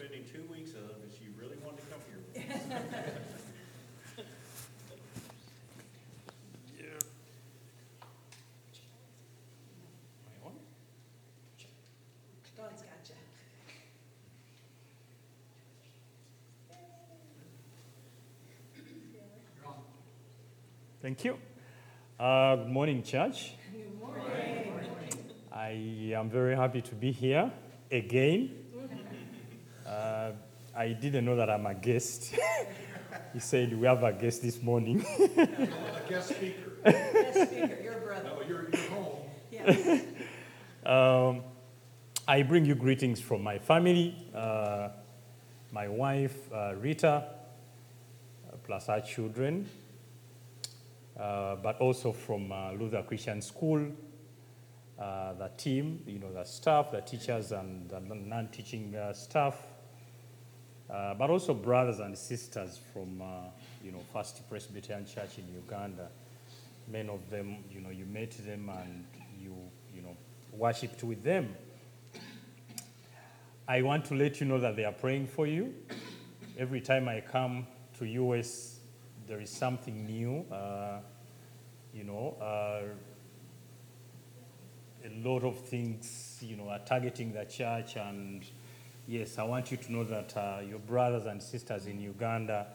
spending two weeks of if she really wanted to come here. Dawn's got you. Thank you. Uh, good morning, church. Good morning. I am very happy to be here again. I didn't know that I'm a guest. he said we have a guest this morning. A guest speaker. Yes, speaker, your brother. No, you're, you're home. Yes. Um, I bring you greetings from my family, uh, my wife, uh, Rita, uh, plus our children, uh, but also from uh, Luther Christian School, uh, the team, you know, the staff, the teachers, and the non teaching uh, staff, uh, but also brothers and sisters from, uh, you know, First Presbyterian Church in Uganda. Many of them, you know, you met them and you, you know, worshipped with them. I want to let you know that they are praying for you. Every time I come to US, there is something new. Uh, you know, uh, a lot of things, you know, are targeting the church. And yes, I want you to know that uh, your brothers and sisters in Uganda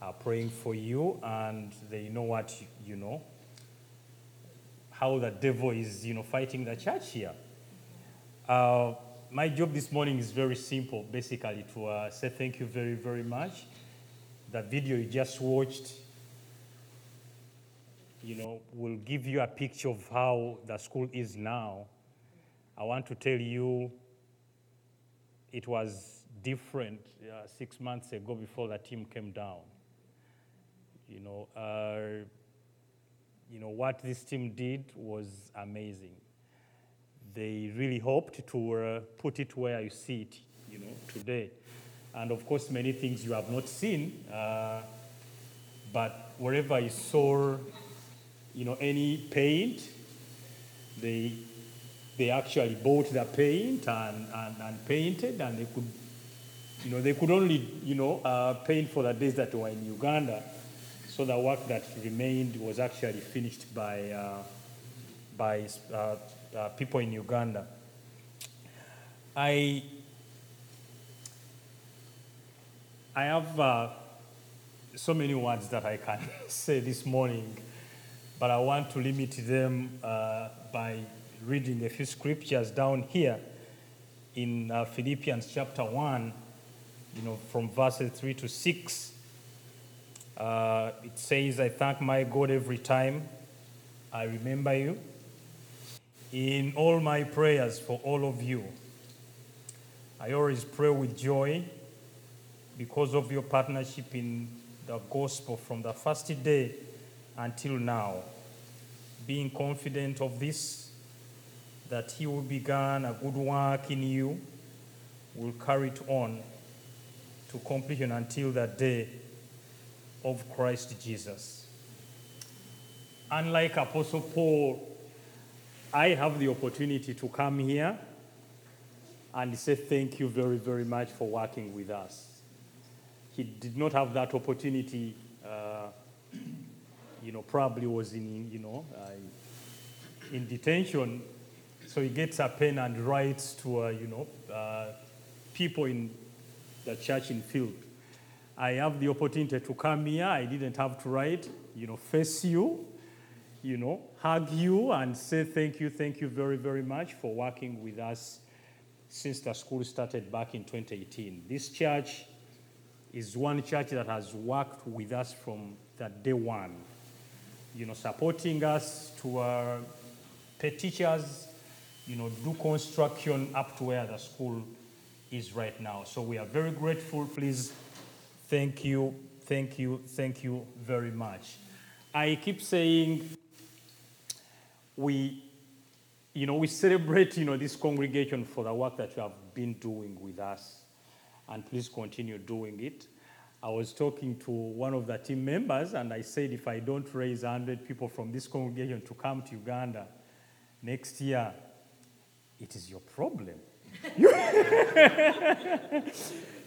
are praying for you, and they know what you, you know, how the devil is, you know, fighting the church here. Uh, my job this morning is very simple, basically to uh, say thank you very, very much. The video you just watched, you know, will give you a picture of how the school is now. I want to tell you it was different uh, six months ago before the team came down. You know, uh, you know what this team did was amazing. They really hoped to uh, put it where you see it, you know, today. And of course, many things you have not seen, uh, but wherever you saw, you know, any paint, they they actually bought the paint and, and, and painted, and they could, you know, they could only, you know, uh, paint for the days that were in Uganda. So the work that remained was actually finished by, uh, by uh, uh, people in Uganda. I, I have uh, so many words that I can say this morning, but I want to limit them uh, by reading a few scriptures down here in uh, Philippians chapter 1, you know, from verses 3 to 6. Uh, it says, I thank my God every time I remember you in all my prayers for all of you. I always pray with joy because of your partnership in the gospel from the first day until now, being confident of this, that he who began a good work in you will carry it on to completion until the day of Christ Jesus. Unlike Apostle Paul, I have the opportunity to come here and say thank you very, very much for working with us. He did not have that opportunity, uh, you know, probably was in, you know, uh, in detention. So he gets a pen and writes to, uh, you know, uh, people in the church in Philippi. I have the opportunity to come here. I didn't have to write, you know, face you, you know, hug you and say thank you, thank you very, very much for working with us since the school started back in 2018. This church is one church that has worked with us from the day one, you know, supporting us to pay teachers, you know, do construction up to where the school is right now. So we are very grateful. Please, thank you, thank you, thank you very much. I keep saying we, you know, we celebrate, you know, this congregation for the work that you have been doing with us, and please continue doing it. I was talking to one of the team members, and I said, if I don't raise 100 people from this congregation to come to Uganda next year, it is your problem.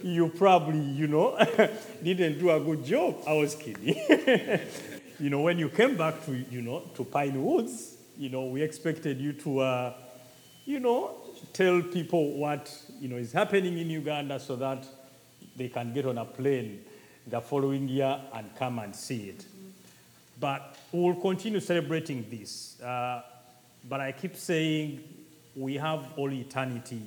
you probably, you know, didn't do a good job. I was kidding. you know, when you came back to, you know, to Pine Woods, you know, we expected you to, uh, you know, tell people what, you know, is happening in Uganda so that they can get on a plane the following year and come and see it. But we'll continue celebrating this. Uh, but I keep saying we have all eternity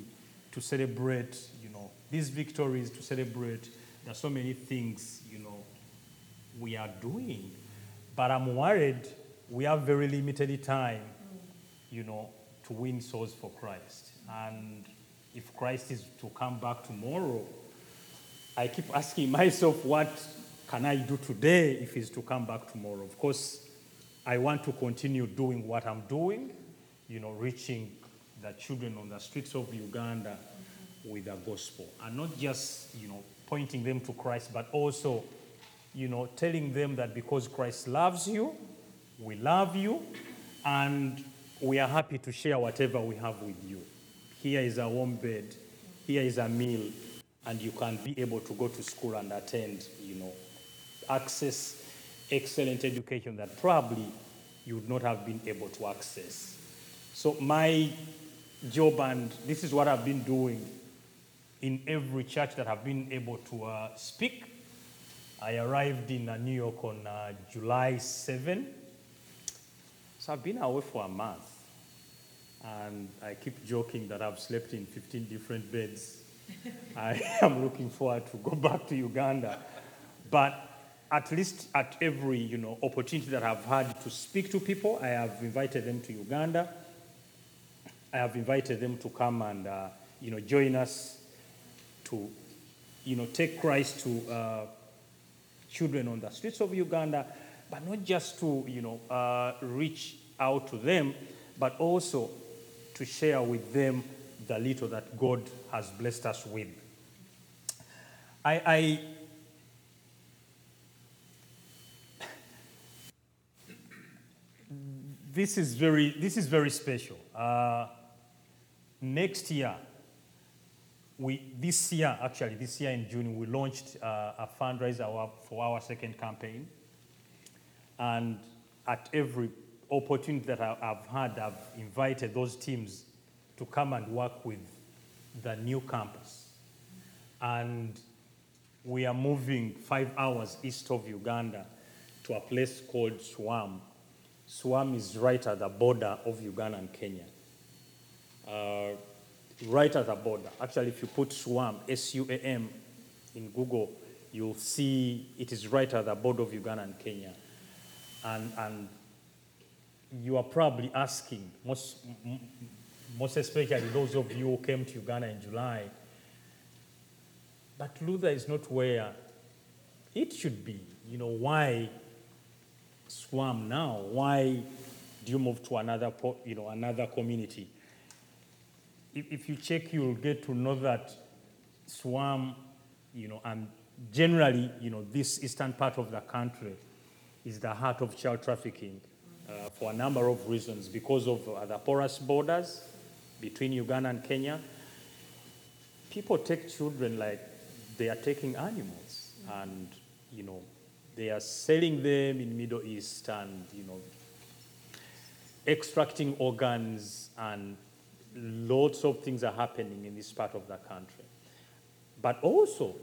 to celebrate, you know, these victories, to celebrate. There's so many things, you know, we are doing. But I'm worried we have very limited time, you know, to win souls for Christ. And if Christ is to come back tomorrow, I keep asking myself, what can I do today if he's to come back tomorrow? Of course, I want to continue doing what I'm doing, you know, reaching the children on the streets of Uganda with the gospel. And not just, you know, pointing them to Christ, but also, you know, telling them that because Christ loves you, we love you, and we are happy to share whatever we have with you. Here is a warm bed, here is a meal, and you can be able to go to school and attend, you know, access excellent education that probably you would not have been able to access. So my job, and this is what I've been doing in every church that I've been able to uh, speak. I arrived in uh, New York on uh, July 7. So I've been away for a month. And I keep joking that I've slept in 15 different beds. I am looking forward to go back to Uganda. But at least at every you know, opportunity that I've had to speak to people, I have invited them to Uganda. I have invited them to come and uh, you know, join us to you know, take Christ to uh, children on the streets of Uganda, but not just to you know, uh, reach out to them, but also to share with them the little that God has blessed us with. I, I this is very this is very special. Uh, next year, we this year actually this year in June we launched uh, a fundraiser for our second campaign, and at every opportunity that I've had, I've invited those teams to come and work with the new campus, and we are moving five hours east of Uganda to a place called Suam. Suam is right at the border of Uganda and Kenya. Uh, right at the border. Actually, if you put Suam, S U A M, in Google, you'll see it is right at the border of Uganda and Kenya. And, and you are probably asking, most, most especially those of you who came to Uganda in July, but Luther is not where it should be. You know, why Suam now? Why do you move to another, you know, another community? If, you check, you'll get to know that Suam, you know, and generally, you know, this eastern part of the country is the heart of child trafficking uh, for a number of reasons because of uh, the porous borders between Uganda and Kenya. People take children like they are taking animals, and you know, they are selling them in Middle East and, you know, extracting organs and lots of things are happening in this part of the country. But also,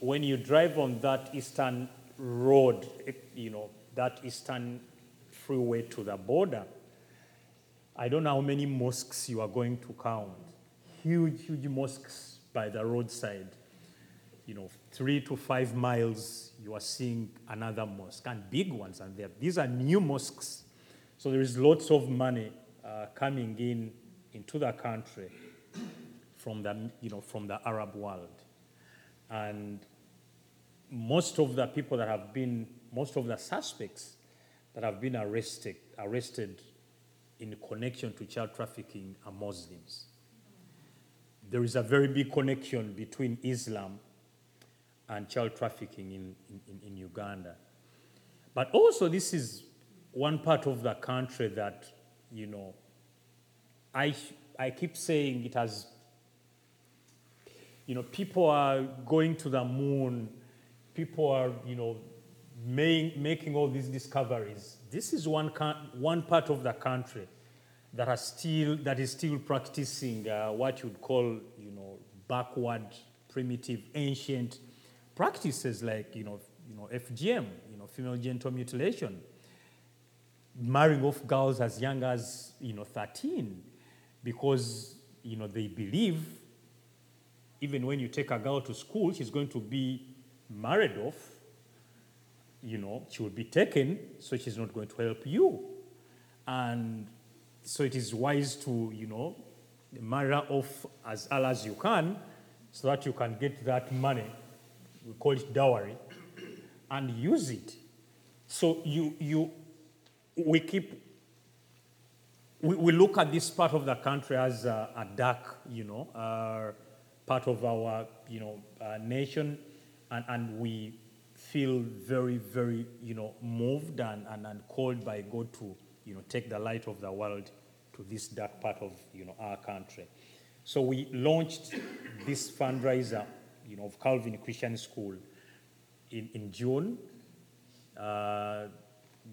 when you drive on that eastern road, you know, that eastern freeway to the border, I don't know how many mosques you are going to count. Huge, huge mosques by the roadside. You know, three to five miles, you are seeing another mosque, and big ones. And these are new mosques. So there is lots of money uh, coming in into the country from the, you know, from the Arab world. And most of the people that have been, most of the suspects that have been arrested, arrested in connection to child trafficking are Muslims. There is a very big connection between Islam and child trafficking in, in, in Uganda. But also, this is one part of the country that, you know, I, I keep saying it has You know, people are going to the moon. People are, you know, ma- making all these discoveries. This is one, one part of the country that, are still, that is still practicing uh, what you'd call, you know, backward, primitive, ancient practices like, you know, you know, FGM, you know, female genital mutilation, marrying off girls as young as, you know, 13, because, you know, they believe even when you take a girl to school, she's going to be married off. You know, she will be taken, so she's not going to help you. And so it is wise to, you know, marry off as early as you can so that you can get that money, we call it dowry, and use it. So you, you, we keep we, we look at this part of the country as a, a dark, you know, uh, part of our, you know, uh, nation, and, and we feel very, very, you know, moved and, and, and called by God to, you know, take the light of the world to this dark part of, you know, our country. So we launched this fundraiser, you know, of Calvin Christian School in, in June. Uh,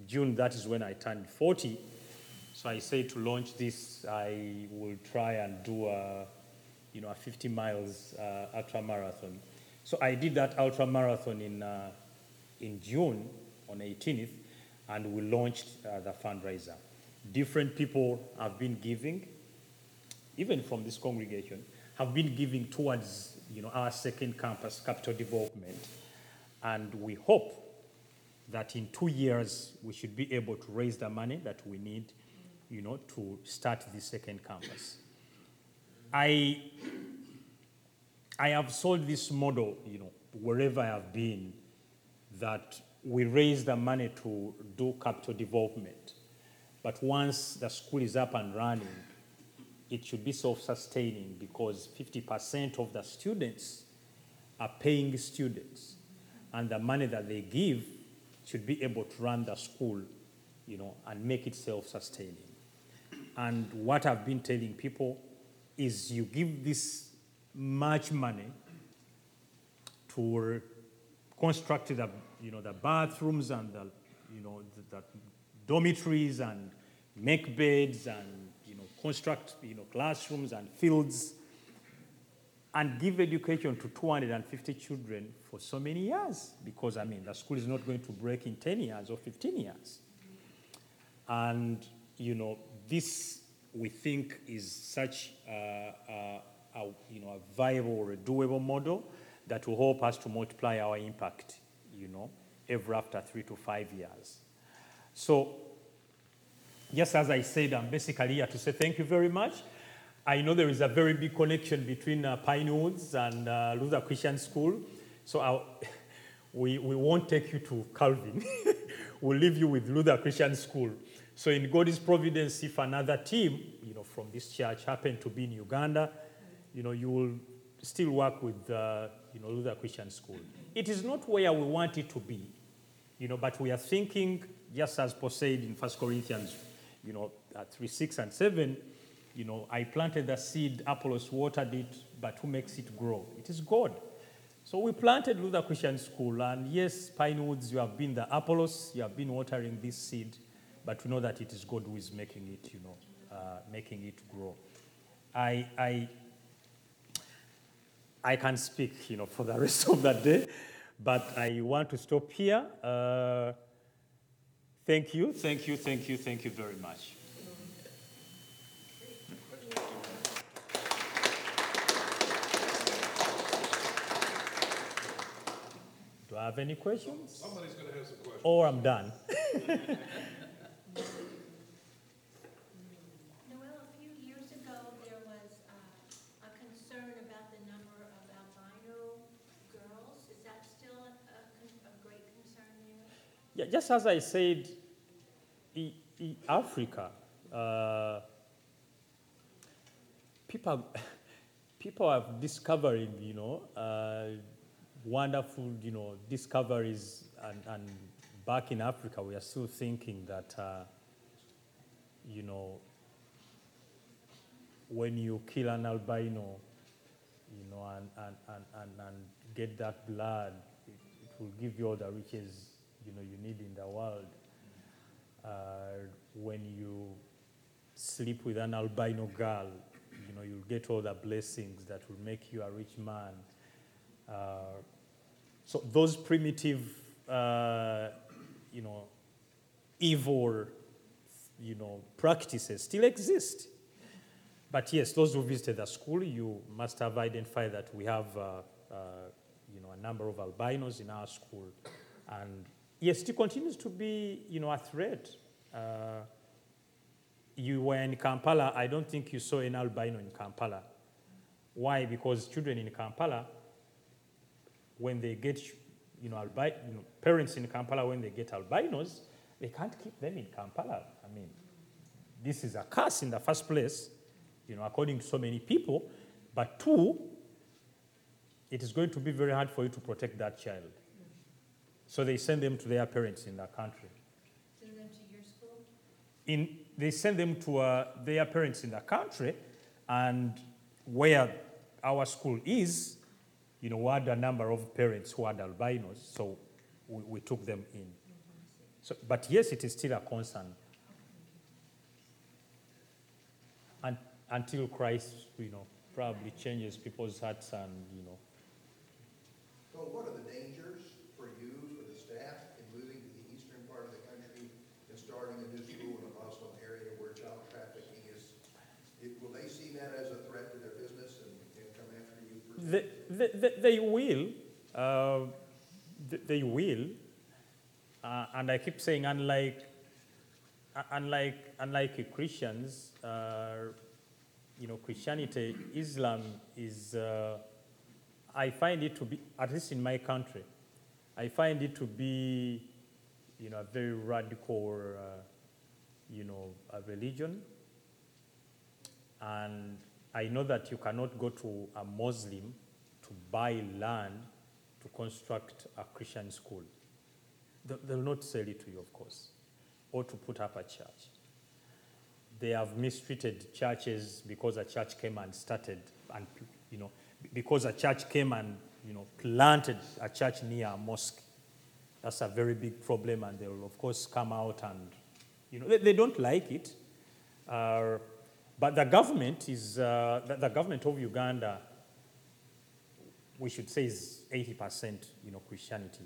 June, that is when I turned 40. So I say to launch this, I will try and do a, you know, a 50 miles uh, ultra marathon. So I did that ultra marathon in, uh, in June on 18th, and we launched uh, the fundraiser. Different people have been giving, even from this congregation, have been giving towards, you know, our second campus, capital development, and we hope that in two years we should be able to raise the money that we need, you know, to start the second campus. I, I have sold this model, you know, wherever I have been, that we raise the money to do capital development. But once the school is up and running, it should be self-sustaining because 50% of the students are paying students. And the money that they give should be able to run the school, you know, and make it self-sustaining. And what I've been telling people is you give this much money to construct the, you know, the bathrooms and the, you know, the, the dormitories and make beds and, you know, construct, you know, classrooms and fields and give education to 250 children for so many years because, I mean, the school is not going to break in 10 years or 15 years. And, you know, this we think is such a, a, you know, a viable or a doable model that will help us to multiply our impact, you know, every after three to five years. So, just as I said, I'm basically here to say thank you very much. I know there is a very big connection between uh, Pine Woods and uh, Luther Christian School. So I'll, we, we won't take you to Calvin. we'll leave you with Luther Christian School. So in God's providence, if another team, you know, from this church happen to be in Uganda, you know, you will still work with, uh, you know, Luther Christian School. It is not where we want it to be, you know, but we are thinking, just as Paul said in 1 Corinthians, you know, uh, 3, 6, and 7, you know, I planted the seed, Apollos watered it, but who makes it grow? It is God. So we planted Luther Christian School, and yes, Pine Woods, you have been the Apollos, you have been watering this seed, but we know that it is God who is making it, you know, uh, making it grow. I, I, I can speak, you know, for the rest of the day, but I want to stop here. Uh, thank you, thank you, thank you, thank you very much. Do I have any questions? Somebody's gonna have some questions. Or I'm done. Noel, a few years ago, there was uh, a concern about the number of albino girls. Is that still a, a con- a great concern there? Yeah, just as I said, Africa, uh, people, people are discovering, you know, uh, wonderful, you know, discoveries, and, and back in Africa, we are still thinking that, uh, you know, when you kill an albino, you know, and, and, and, and, and get that blood. It, it will give you all the riches, you know, you need in the world. Uh, when you sleep with an albino girl, you know, you'll get all the blessings that will make you a rich man. Uh, so those primitive, uh, you know, evil, you know, practices still exist. But yes, those who visited the school, you must have identified that we have, uh, uh, you know, a number of albinos in our school, and yes, it continues to be, you know, a threat. Uh, you were in Kampala. I don't think you saw an albino in Kampala. Why? Because children in Kampala, when they get, you know, albi- you know, parents in Kampala, when they get albinos, they can't keep them in Kampala. I mean, this is a curse in the first place, you know, according to so many people. But two, it is going to be very hard for you to protect that child. So they send them to their parents in that country. Send them to your school? In, they send them to uh, their parents in that country, and where our school is, you know, we had a number of parents who had albinos, so we, we took them in. So, but yes, it is still a concern. And, until Christ, you know, probably changes people's hearts and, you know, So what are the dangers for you, for the staff, in moving to the eastern part of the country and starting a new school in a Muslim area where child trafficking is, it- will they see that as a threat to their business and, and come after you for? They, they, will. Uh, they, will. Uh, and I keep saying, unlike, unlike, unlike Christians, uh, you know, Christianity, Islam is, uh, I find it to be, at least in my country, I find it to be, you know, a very radical, uh, you know, religion. And I know that you cannot go to a Muslim to buy land to construct a Christian school. They they will not sell it to you, of course, or to put up a church. They have mistreated churches because a church came and started, and you know, because a church came and you know planted a church near a mosque. That's a very big problem, and they will of course come out and you know they, they don't like it. Uh, but the government is uh, the, the government of Uganda. We should say is 80% you know Christianity.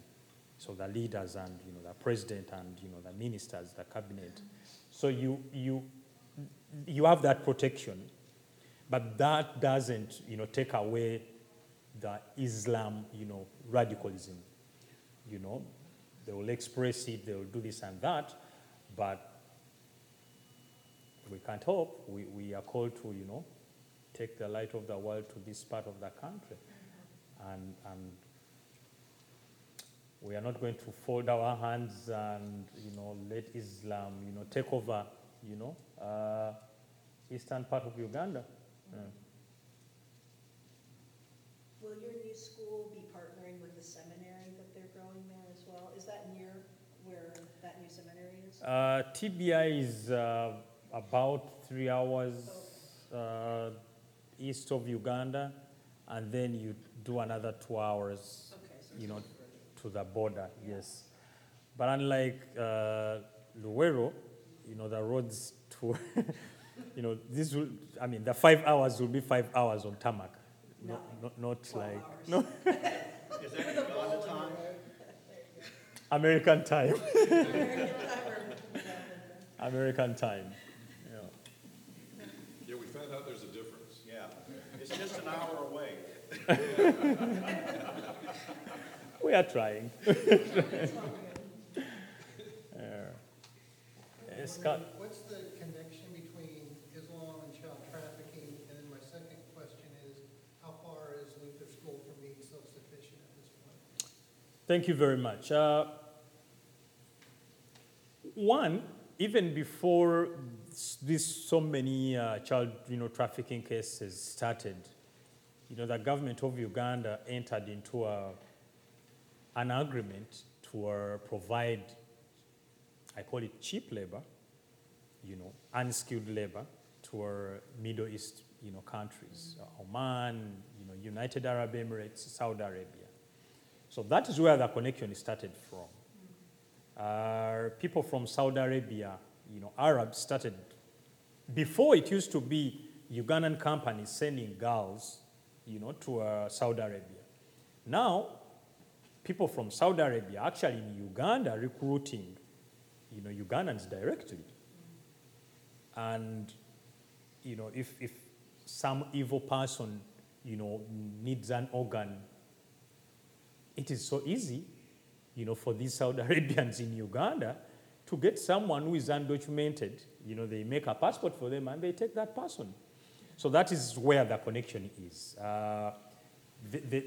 So the leaders and you know the president and you know the ministers, the cabinet. So you you you have that protection, but that doesn't you know take away the Islam you know radicalism. You know, they will express it, they will do this and that, but we can't hope. We, we are called to, you know, take the light of the world to this part of the country. And, and we are not going to fold our hands and, you know, let Islam, you know, take over, you know, uh, eastern part of Uganda. Yeah. Will your new school be partnering with the seminary that they're growing there as well? Is that near where that new seminary is? Uh, TBI is uh, about three hours uh, east of Uganda, and then you do another two hours, Okay, so you know, to the border, yes. But unlike uh, Luwero, you know, the roads to, you know, this will, I mean, the five hours will be five hours on tarmac. Not, not, not 12 like, hours. no, Is that Uganda time? American time. American time American time. Yeah. Yeah, we found out there's a difference. Yeah, it's just an hour away. We are trying. All Scott, What's the connection between Islam and child trafficking? And then my second question is, how far is Luther School from being self-sufficient at this point? Thank you very much. Uh, one, even before this, so many uh, child, you know, trafficking cases started, you know, the government of Uganda entered into a, an agreement to uh, provide, I call it cheap labor, you know, unskilled labor to our Middle East, you know, countries, uh, Oman, you know, United Arab Emirates, Saudi Arabia. So that is where the connection started from. Uh, people from Saudi Arabia, you know, Arabs started, before it used to be Ugandan companies sending girls, you know, to uh, Saudi Arabia. Now, people from Saudi Arabia actually in Uganda recruiting, you know, Ugandans directly. And, you know, if, if some evil person, you know, needs an organ, it is so easy, you know, for these Saudi Arabians in Uganda to get someone who is undocumented. You know, they make a passport for them and they take that person. So that is where the connection is. Uh, the, the,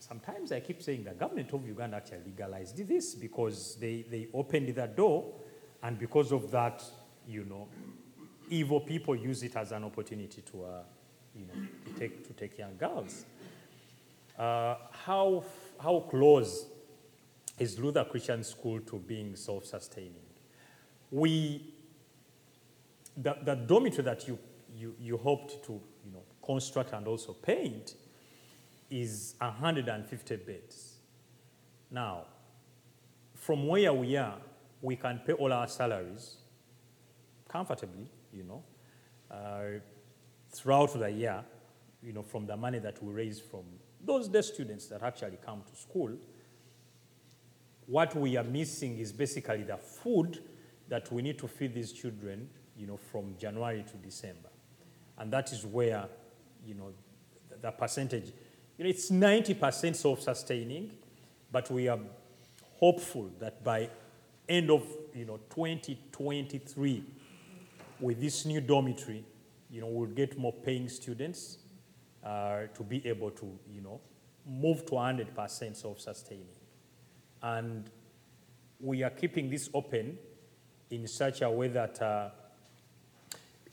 sometimes I keep saying the government of Uganda actually legalized this because they, they opened the door, and because of that, you know, evil people use it as an opportunity to, uh, you know, to take, to take young girls. Uh, how, how close is Luther Christian School to being self-sustaining? We, the, the dormitory that you, you, you hoped to you know, construct and also paint is 150 beds. Now, from where we are, we can pay all our salaries comfortably, you know, uh, throughout the year, you know, from the money that we raise from those day students that actually come to school. What we are missing is basically the food that we need to feed these children, you know, from January to December. And that is where, you know, the, the percentage, you know, it's 90% self-sustaining, but we are hopeful that by end of, you know, 2023, with this new dormitory, you know, we'll get more paying students uh, to be able to, you know, move to 100% self-sustaining. And we are keeping this open in such a way that, uh,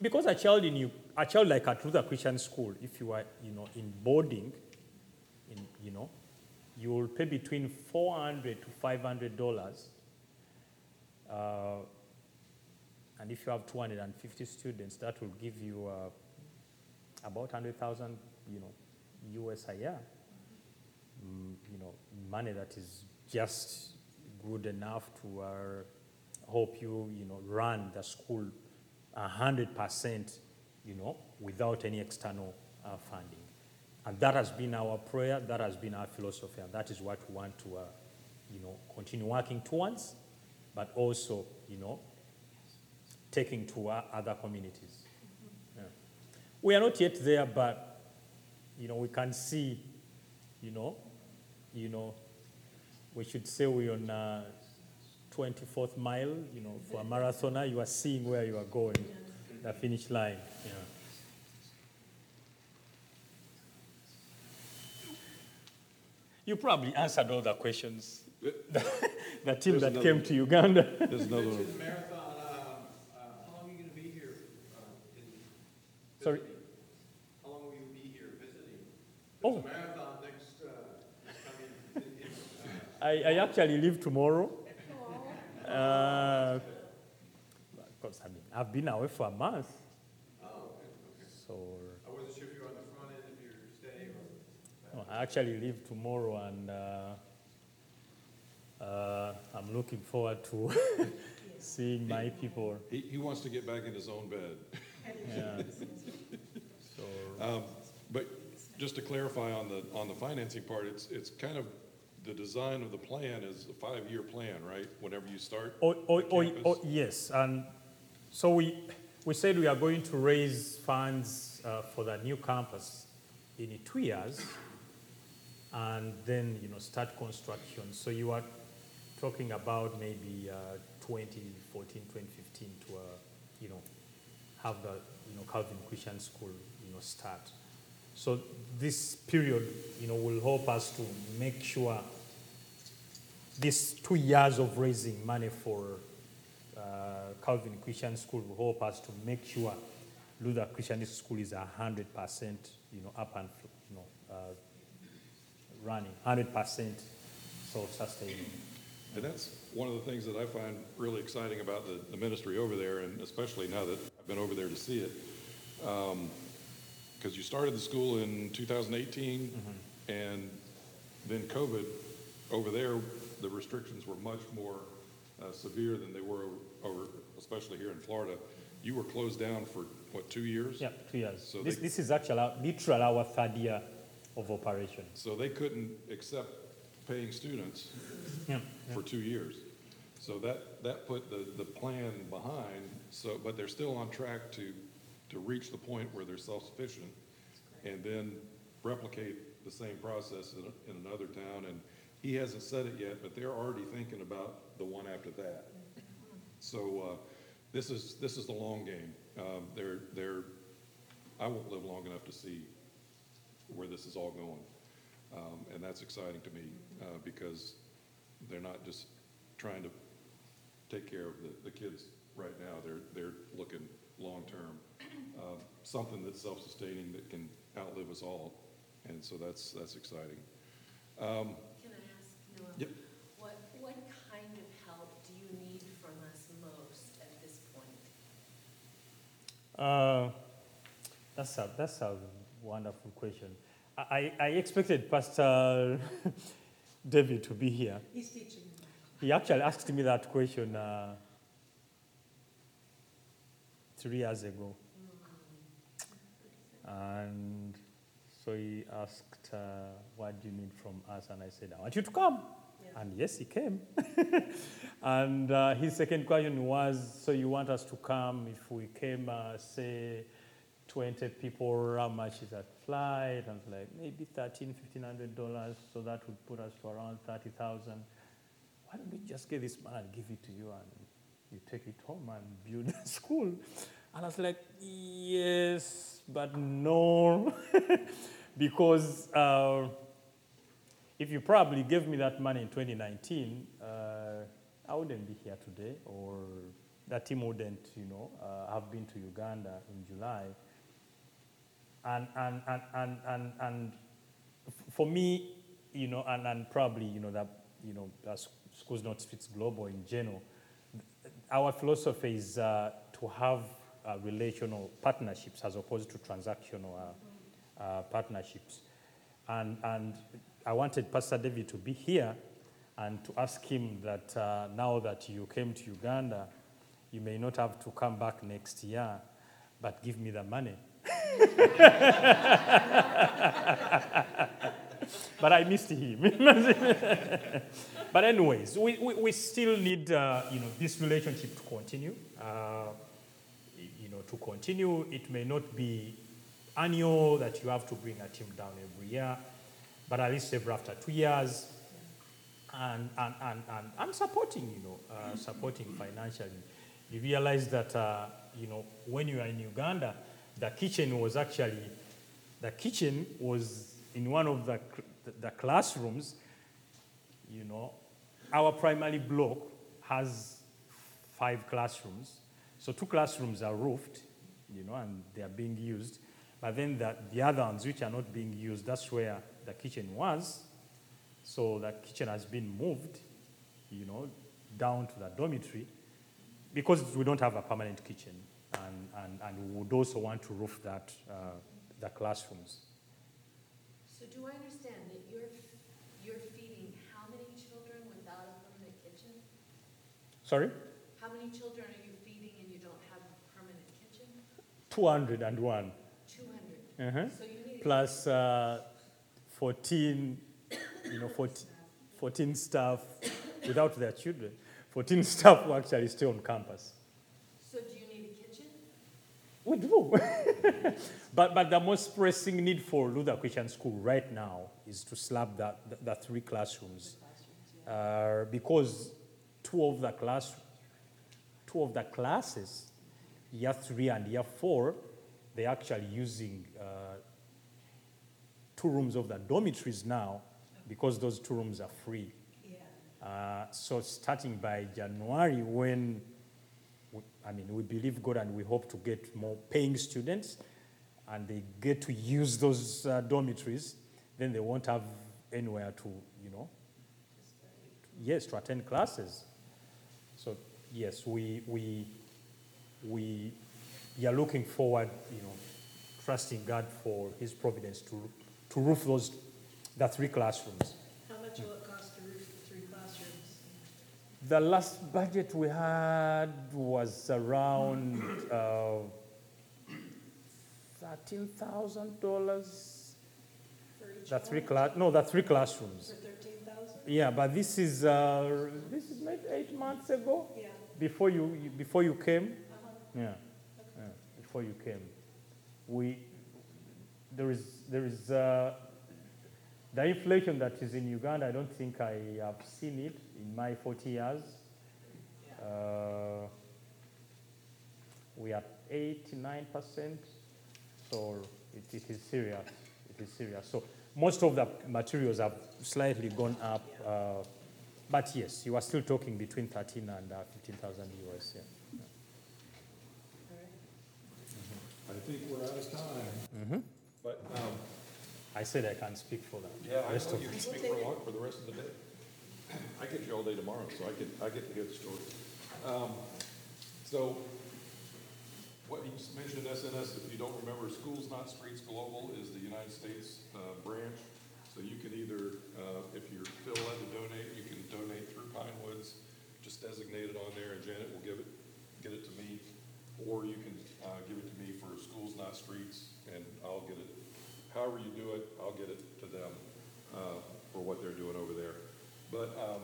because a child in you, a child like at Luther Christian School, if you are, you know, in boarding, in, you know, you will pay between 400 to 500 dollars. Uh, and if you have 250 students, that will give you uh, about 100,000, you know, US a year. Mm, you know, money that is just good enough to uh, help you, you know, run the school 100%, you know, without any external uh, funding. And that has been our prayer, that has been our philosophy, and that is what we want to, uh, you know, continue working towards, but also, you know, taking to other communities. Yeah. We are not yet there, but, you know, we can see, you know, you know, we should say we're on uh, 24th mile, you know, for a marathoner, you are seeing where you are going, the finish line. Yeah. You probably answered all the questions. the team There's that another came to Uganda. There's another one. Marathon, um, uh, how long are you gonna be here, uh, in Sorry. How long will you be here visiting? Oh. There's a marathon next, uh, coming in, in, uh, I, I actually leave tomorrow. Uh, because I mean, I've been away for a month, oh, okay, okay. so I wasn't sure if you were on the front end, if you're staying or. no, I actually leave tomorrow, and uh, uh, I'm looking forward to seeing my people. He, he wants to get back in his own bed. Yeah. So Um, But just to clarify on the, on the financing part, it's, it's kind of, the design of the plan is a five-year plan, right? Whenever you start Oh, oh, oh, oh, yes, and so we, we said we are going to raise funds uh, for the new campus in two years, and then, you know, start construction. So you are talking about maybe uh, 2014, 2015 to, uh, you know, have the, you know, Calvin Christian School, you know, start. So this period, you know, will help us to make sure these two years of raising money for Uh, Calvin Christian School will help us to make sure Luther Christian School is hundred percent, you know, up and you know, uh, running, hundred percent self-sustaining. And that's one of the things that I find really exciting about the, the ministry over there, and especially now that I've been over there to see it. Um, because you started the school in 2018, mm-hmm. and then COVID, over there, the restrictions were much more uh, severe than they were over, especially here in Florida. You were closed down for, what, two years? Yeah, two years. So This, they- this is actually our, literal our third year of operation. So they couldn't accept paying students Yeah. for two years. So that, that put the, the plan behind, so, but they're still on track to, to reach the point where they're self-sufficient and then replicate the same process in, in another town. And he hasn't said it yet, but they're already thinking about the one after that. So, uh, this is, this is the long game. Um, they're, they're, I won't live long enough to see where this is all going. Um, and that's exciting to me, uh, because they're not just trying to take care of the, the kids right now. They're, they're looking long-term. Uh, something that's self-sustaining that can outlive us all. And so that's, that's exciting. Um, Can I ask, Noah? Yep. What, what kind of help do you need from us most at this point? Uh, that's a, that's a wonderful question. I, I I expected Pastor David to be here. He's teaching. He actually asked me that question uh, three years ago. And so he asked, uh, What do you need from us? And I said, I want you to come. And yes, he came. and uh, his second question was, So you want us to come if we came, uh, say, 20 people, how much is that flight? And like, maybe $1,300, $1,500. So that would put us to around 30000 why don't we just get this man and give it to you and you take it home and build a school? And I was like, yes, but no. because uh, if you probably gave me that money in 2019, uh, I wouldn't be here today, or that team wouldn't, you know, uh, have been to Uganda in July. And, and, and, and, and, and for me, you know, and, and probably, you know, that, you know, Schools Not Fits Global in general, our philosophy is uh, to have relational partnerships as opposed to transactional uh, uh, partnerships. And, and I wanted Pastor David to be here and to ask him that uh, now that you came to Uganda, you may not have to come back next year, but give me the money. but I missed him. but anyways, we, we, we still need uh, you know this relationship to continue. Uh, you know to continue, it may not be annual that you have to bring a team down every year, but at least every after two years, and and and and, and supporting you know uh, supporting financially. You realize that uh, you know when you are in Uganda, the kitchen was actually the kitchen was in one of the, the classrooms, you know, our primary block has five classrooms. So two classrooms are roofed, you know, and they are being used. But then the, the other ones, which are not being used, that's where the kitchen was. So the kitchen has been moved, you know, down to the dormitory because we don't have a permanent kitchen. And, and, and we would also want to roof that, uh, the classrooms. So do I understand that you're, you're feeding how many children without a permanent kitchen? Sorry? How many children are you feeding and you don't have a permanent kitchen? 201. Uh-huh. So you need. a- Plus uh, 14, you know, 14, 14 staff without their children. 14 staff who actually stay on campus. So do you need a kitchen? We do. but, but the most pressing need for Luther Christian School right now is to slap the, the, the three classrooms. Uh, because two of the class, two of the classes, year three and year four, they're actually using uh, two rooms of the dormitories now because those two rooms are free. Yeah. Uh, so starting by January, when we, I mean we believe God and we hope to get more paying students, and they get to use those uh, dormitories, then they won't have anywhere to you know. Yes, to attend classes. So yes, we we we are looking forward, you know, trusting God for His providence to, to roof those, the three classrooms. How much will it cost to roof the three classrooms? The last budget we had was around uh, thirteen thousand dollars. The three class, no, the three classrooms. For thirteen thousand? Yeah, but this is uh, this is maybe eight months ago. Yeah. Before you, you- before you came, yeah, yeah, before you came, we, there is, there is, uh, the inflation that is in Uganda, I don't think I have seen it in my forty years. Uh, We are eighty-nine percent, so it, it is serious, it is serious. So most of the materials have slightly gone up, uh, but yes, you are still talking between 13 and uh, 15,000 US. Yeah. I think we're out of time. Mm-hmm. But, um, I said I can't speak for that. yeah, I Rest know of you can speak for long, for the rest of the day. I get you all day tomorrow, so I get, I get to hear the story. Um, so, what you s- mentioned SNS, if you don't remember, Schools Not Streets Global is the United States, uh, branch. So you can either, uh, if you're still allowed to donate, you can donate through Pine Woods, just designate it on there, and Janet will give it, get it to me. Or you can, uh, give it to me for Schools Not Streets, and I'll get it, however you do it, I'll get it to them, uh, for what they're doing over there. But, um,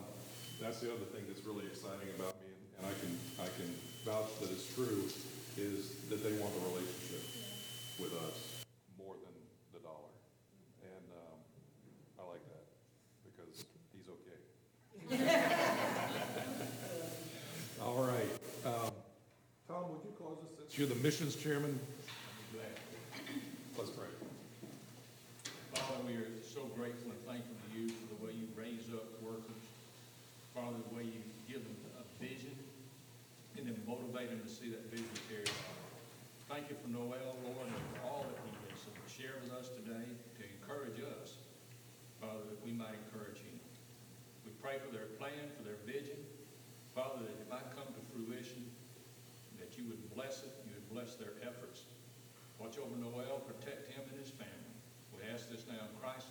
that's the other thing that's really exciting about me, and I can, I can vouch that it's true, is that they want the relationship with us more than the dollar. And, um, I like that, because he's okay. All right, um, Tom, would you close us, since you're the missions chairman? Let's pray. Father, we are so grateful and thankful to you for the way you raise up workers. Father, the way you give them a vision and then motivate them to see that vision carried out. Thank you for Noel, Lord, and for all that he has shared with us today to encourage us, Father, that we might encourage him. We pray for their plan, for their vision. Father, that it might come to fruition, that you would bless it, bless their efforts. Watch over Noel, protect him and his family. We ask this now in Christ's